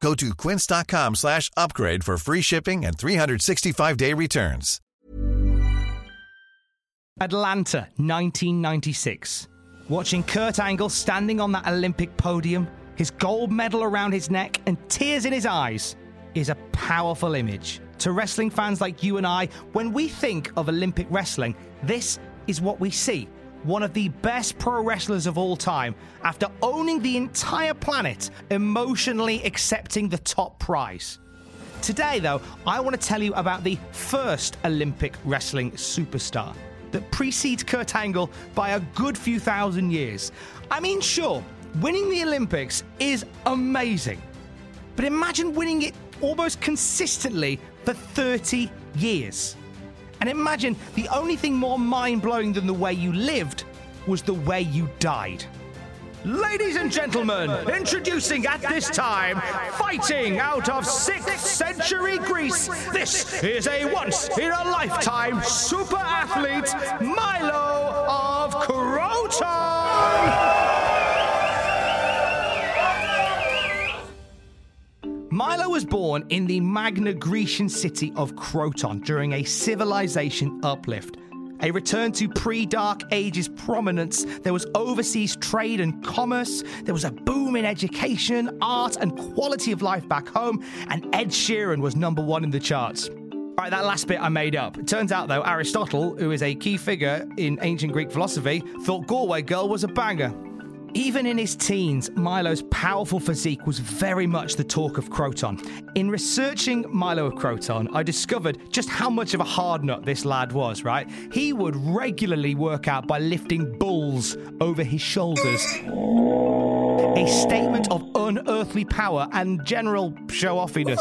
Go to quince.com slash upgrade for free shipping and 365-day returns. Atlanta, 1996. Watching Kurt Angle standing on that Olympic podium, his gold medal around his neck and tears in his eyes, is a powerful image. To wrestling fans like you and I, when we think of Olympic wrestling, this is what we see. One of the best pro wrestlers of all time, after owning the entire planet, emotionally accepting the top prize. Today, though, I want to tell you about the first Olympic wrestling superstar that precedes Kurt Angle by a good few thousand years. I mean, sure, winning the Olympics is amazing, but imagine winning it almost consistently for 30 years. And imagine the only thing more mind blowing than the way you lived was the way you died. Ladies and gentlemen, introducing at this time, fighting out of 6th century Greece, this is a once in a lifetime super athlete, Milo of Croton! Milo was born in the Magna Grecian city of Croton during a civilization uplift. A return to pre Dark Ages prominence, there was overseas trade and commerce, there was a boom in education, art, and quality of life back home, and Ed Sheeran was number one in the charts. All right, that last bit I made up. It turns out, though, Aristotle, who is a key figure in ancient Greek philosophy, thought Galway Girl was a banger. Even in his teens, Milo's powerful physique was very much the talk of Croton. In researching Milo of Croton, I discovered just how much of a hard nut this lad was, right? He would regularly work out by lifting bulls over his shoulders. A statement of unearthly power and general show offiness.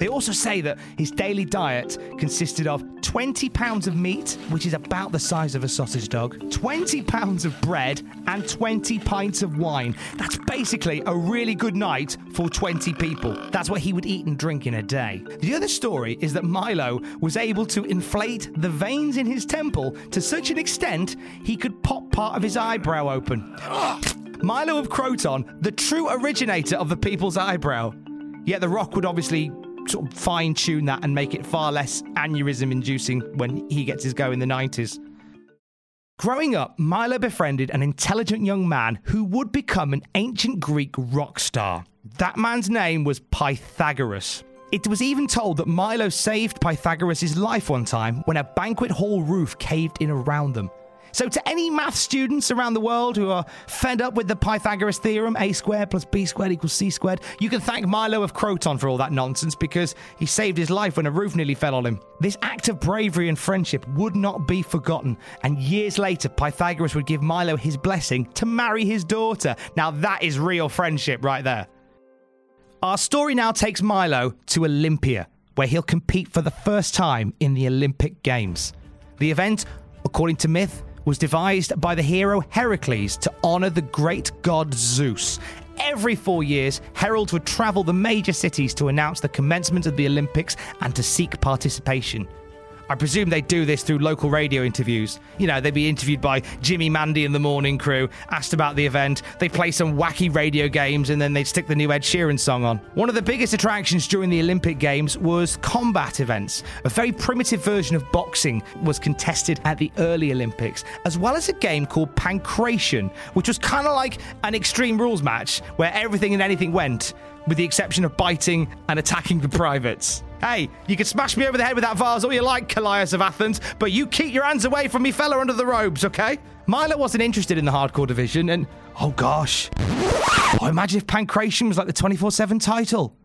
They also say that his daily diet consisted of 20 pounds of meat, which is about the size of a sausage dog, 20 pounds of bread, and 20 pints of wine. That's basically a really good night for 20 people. That's what he would eat and drink in a day. The other story is that Milo was able to inflate the veins in his temple to such an extent he could pop part of his eyebrow open. Milo of Croton, the true originator of the people's eyebrow. Yet The Rock would obviously sort of fine tune that and make it far less aneurysm inducing when he gets his go in the 90s. Growing up, Milo befriended an intelligent young man who would become an ancient Greek rock star. That man's name was Pythagoras. It was even told that Milo saved Pythagoras' life one time when a banquet hall roof caved in around them. So, to any math students around the world who are fed up with the Pythagoras theorem, a squared plus b squared equals c squared, you can thank Milo of Croton for all that nonsense because he saved his life when a roof nearly fell on him. This act of bravery and friendship would not be forgotten, and years later, Pythagoras would give Milo his blessing to marry his daughter. Now, that is real friendship right there. Our story now takes Milo to Olympia, where he'll compete for the first time in the Olympic Games. The event, according to myth, was devised by the hero Heracles to honor the great god Zeus. Every four years, heralds would travel the major cities to announce the commencement of the Olympics and to seek participation. I presume they do this through local radio interviews. You know, they'd be interviewed by Jimmy Mandy and the morning crew, asked about the event, they'd play some wacky radio games, and then they'd stick the new Ed Sheeran song on. One of the biggest attractions during the Olympic Games was combat events. A very primitive version of boxing was contested at the early Olympics, as well as a game called Pankration, which was kind of like an Extreme Rules match where everything and anything went, with the exception of biting and attacking the privates. Hey, you can smash me over the head with that vase all you like, Callias of Athens, but you keep your hands away from me fella under the robes, okay? Milo wasn't interested in the hardcore division, and oh gosh. Oh, imagine if Pankration was like the 24 7 title.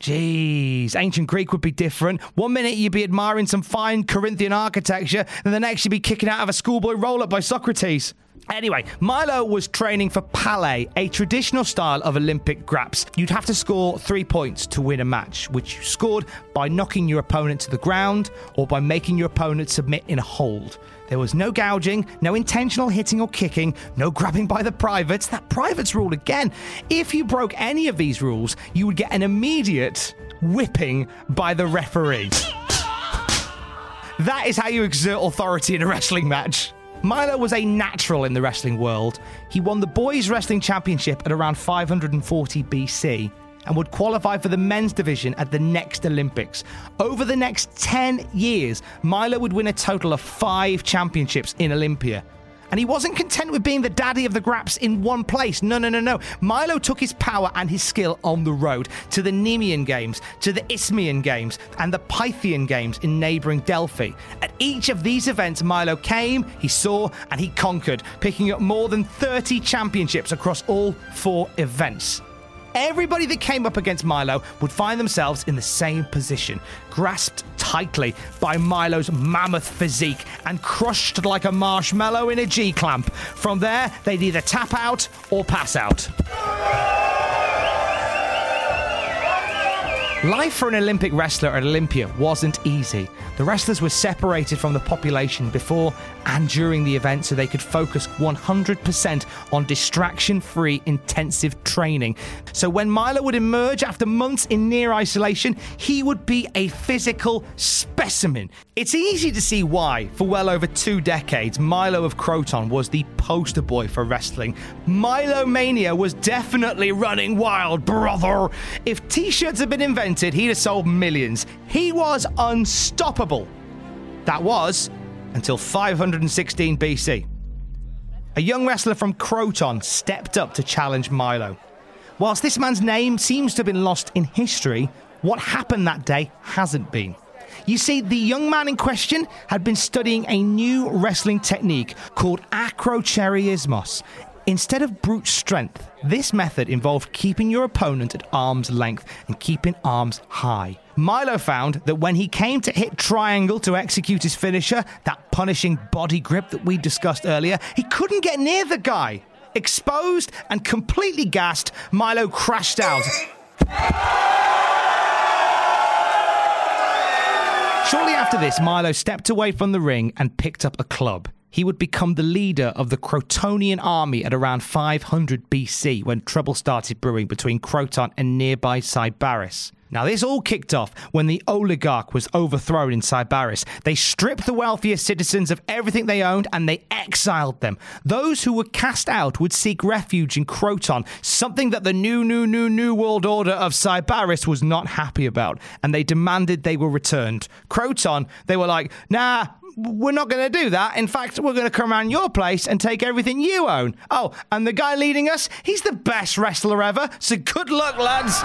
Jeez, ancient Greek would be different. One minute you'd be admiring some fine Corinthian architecture, and the next you'd be kicking out of a schoolboy roll up by Socrates. Anyway, Milo was training for Pale, a traditional style of Olympic graps. You'd have to score three points to win a match, which you scored by knocking your opponent to the ground or by making your opponent submit in a hold. There was no gouging, no intentional hitting or kicking, no grabbing by the privates. That privates rule again. If you broke any of these rules, you would get an immediate whipping by the referee. That is how you exert authority in a wrestling match. Milo was a natural in the wrestling world. He won the Boys Wrestling Championship at around 540 BC and would qualify for the men's division at the next Olympics. Over the next 10 years, Milo would win a total of five championships in Olympia. And he wasn't content with being the daddy of the Graps in one place. No, no, no, no. Milo took his power and his skill on the road to the Nemean Games, to the Isthmian Games, and the Pythian Games in neighbouring Delphi. At each of these events, Milo came, he saw, and he conquered, picking up more than 30 championships across all four events. Everybody that came up against Milo would find themselves in the same position, grasped tightly by Milo's mammoth physique and crushed like a marshmallow in a G clamp. From there, they'd either tap out or pass out. Life for an Olympic wrestler at Olympia wasn't easy. The wrestlers were separated from the population before and during the event so they could focus 100% on distraction free intensive training. So when Milo would emerge after months in near isolation, he would be a physical specimen. It's easy to see why, for well over two decades, Milo of Croton was the poster boy for wrestling. Milo Mania was definitely running wild, brother. If t shirts had been invented, he'd have sold millions. He was unstoppable. That was until 516 BC. A young wrestler from Croton stepped up to challenge Milo. Whilst this man's name seems to have been lost in history, what happened that day hasn't been. You see, the young man in question had been studying a new wrestling technique called akrocheirismos. Instead of brute strength, this method involved keeping your opponent at arm's length and keeping arms high. Milo found that when he came to hit triangle to execute his finisher, that punishing body grip that we discussed earlier, he couldn't get near the guy. Exposed and completely gassed, Milo crashed out. Shortly after this, Milo stepped away from the ring and picked up a club. He would become the leader of the Crotonian army at around 500 BC when trouble started brewing between Croton and nearby Sybaris. Now, this all kicked off when the oligarch was overthrown in Sybaris. They stripped the wealthiest citizens of everything they owned and they exiled them. Those who were cast out would seek refuge in Croton, something that the new, new, new, new world order of Sybaris was not happy about, and they demanded they were returned. Croton, they were like, nah, we're not going to do that. In fact, we're going to come around your place and take everything you own. Oh, and the guy leading us, he's the best wrestler ever. So good luck, lads.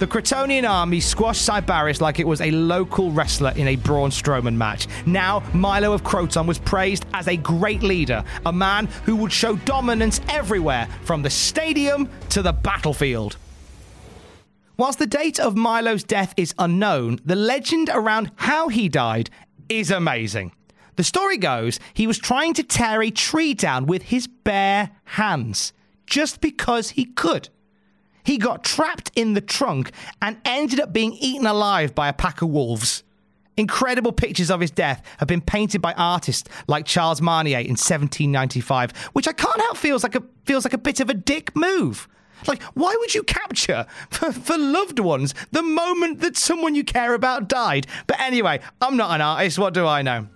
The Crotonian army squashed Sybaris like it was a local wrestler in a Braun Strowman match. Now, Milo of Croton was praised as a great leader, a man who would show dominance everywhere, from the stadium to the battlefield. Whilst the date of Milo's death is unknown, the legend around how he died is amazing. The story goes he was trying to tear a tree down with his bare hands, just because he could. He got trapped in the trunk and ended up being eaten alive by a pack of wolves. Incredible pictures of his death have been painted by artists like Charles Meynier in 1795, which I can't help feels like a feels like a bit of a dick move. Like, why would you capture for, for, loved ones the moment that someone you care about died? But anyway, I'm not an artist. What do I know?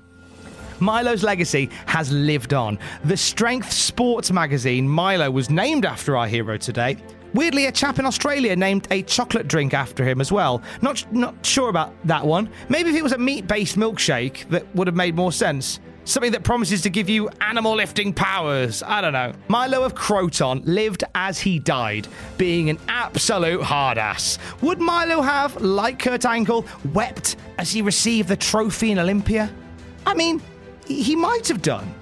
Milo's legacy has lived on. The Strength Sports magazine, Milo, was named after our hero today. Weirdly, a chap in Australia named a chocolate drink after him as well. Not not sure about that one. Maybe if it was a meat-based milkshake, that would have made more sense. Something that promises to give you animal lifting powers. I don't know. Milo of Croton lived as he died, being an absolute hard ass. Would Milo have, like Kurt Angle, wept as he received the trophy in Olympia? I mean, he might have done.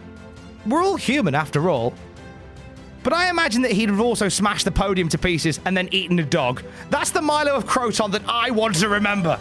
We're all human after all. But I imagine that he'd have also smashed the podium to pieces and then eaten a dog. That's the Milo of Croton that I want to remember.